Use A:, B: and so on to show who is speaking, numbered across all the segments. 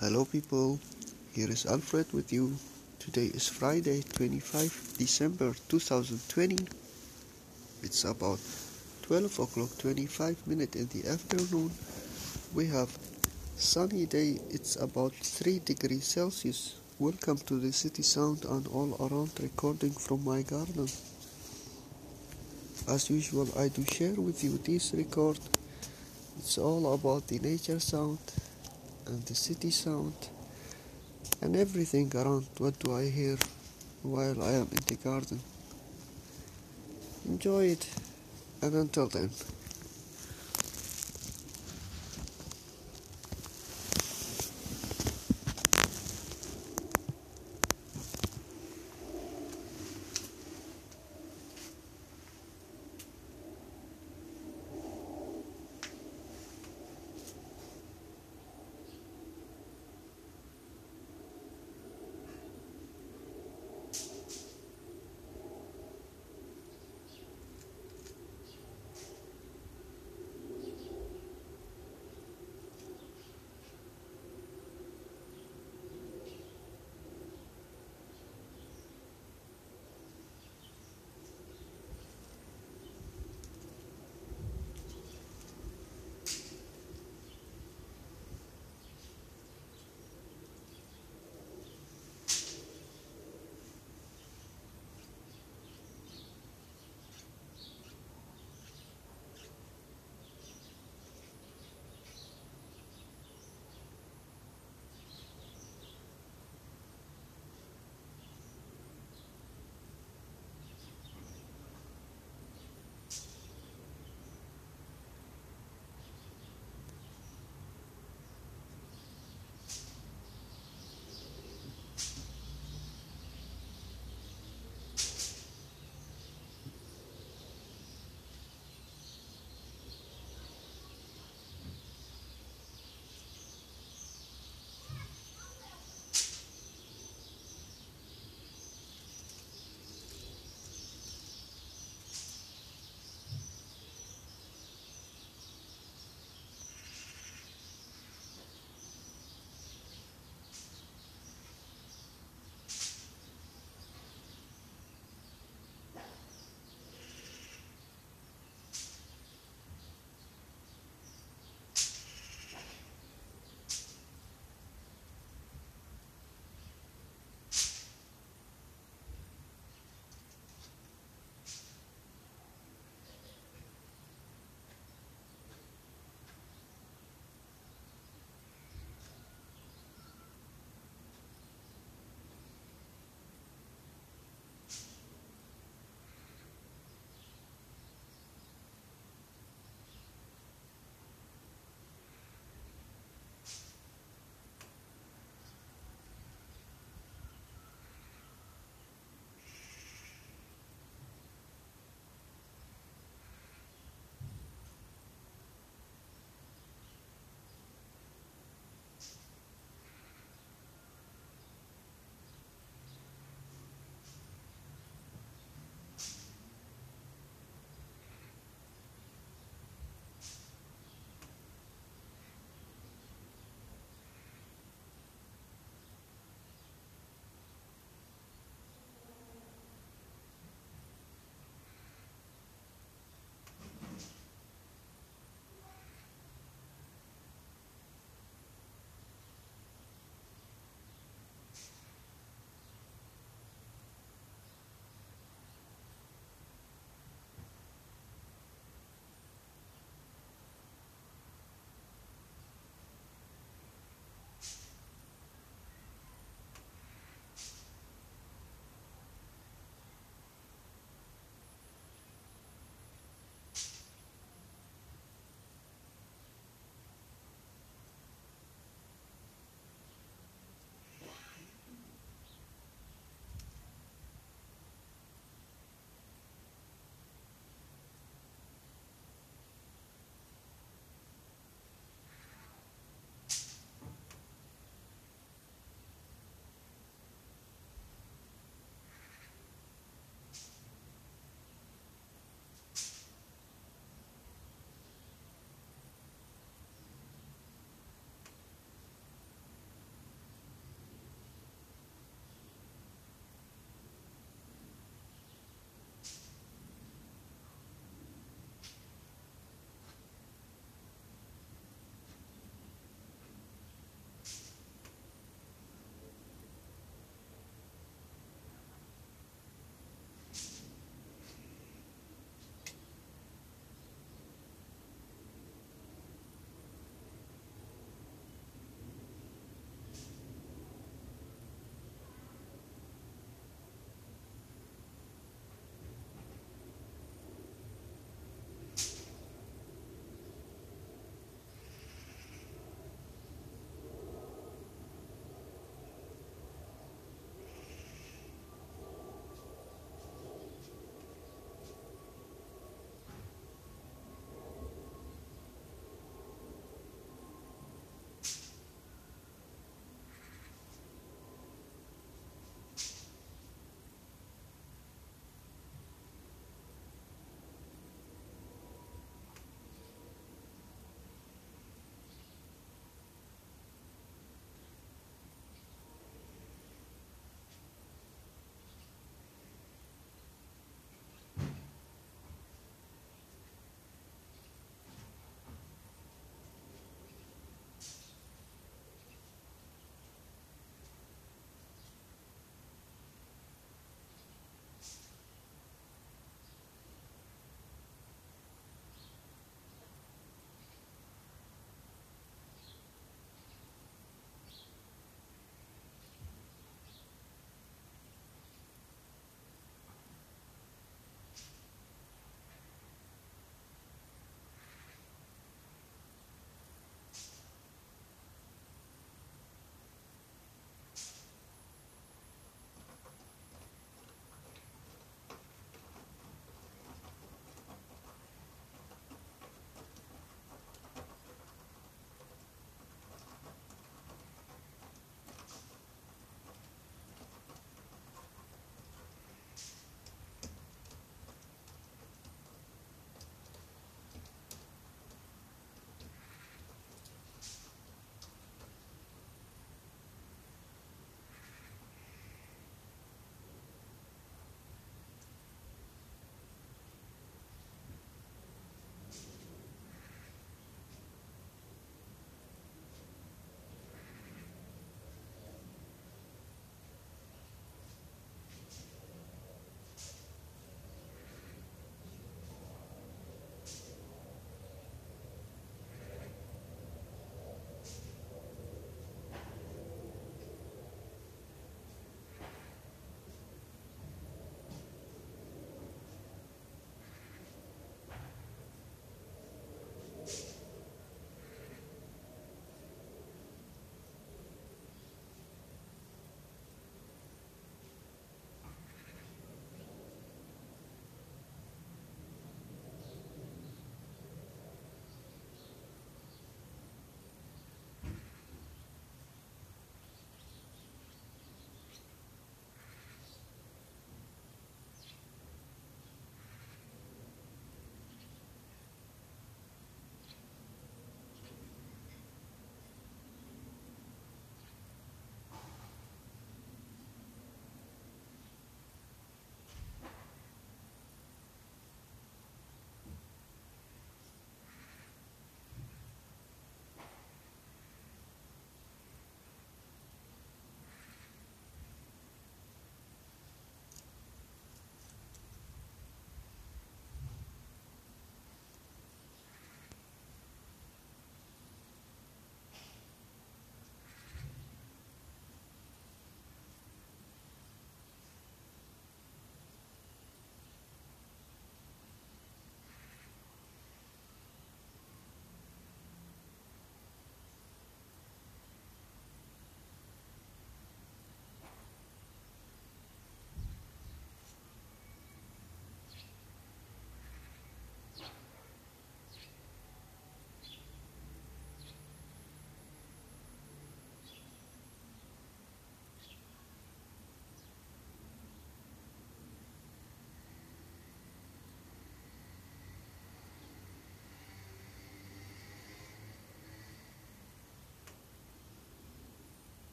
A: Hello people, here is Alfred with you. Today is Friday 25 December 2020. It's about 12 o'clock 25 minutes in the afternoon. We have sunny day, it's about 3 degrees Celsius. Welcome to the city sound and all around recording from my garden. As usual I do share with you this record. It's all about the nature sound and the city sound and everything around what do I hear while I am in the garden. Enjoy it and until then.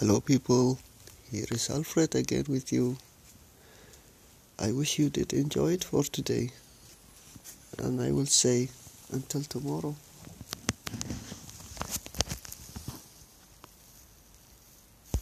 A: Hello people, here is Alfred again with you. I wish you did enjoy it for today. And I will say until tomorrow.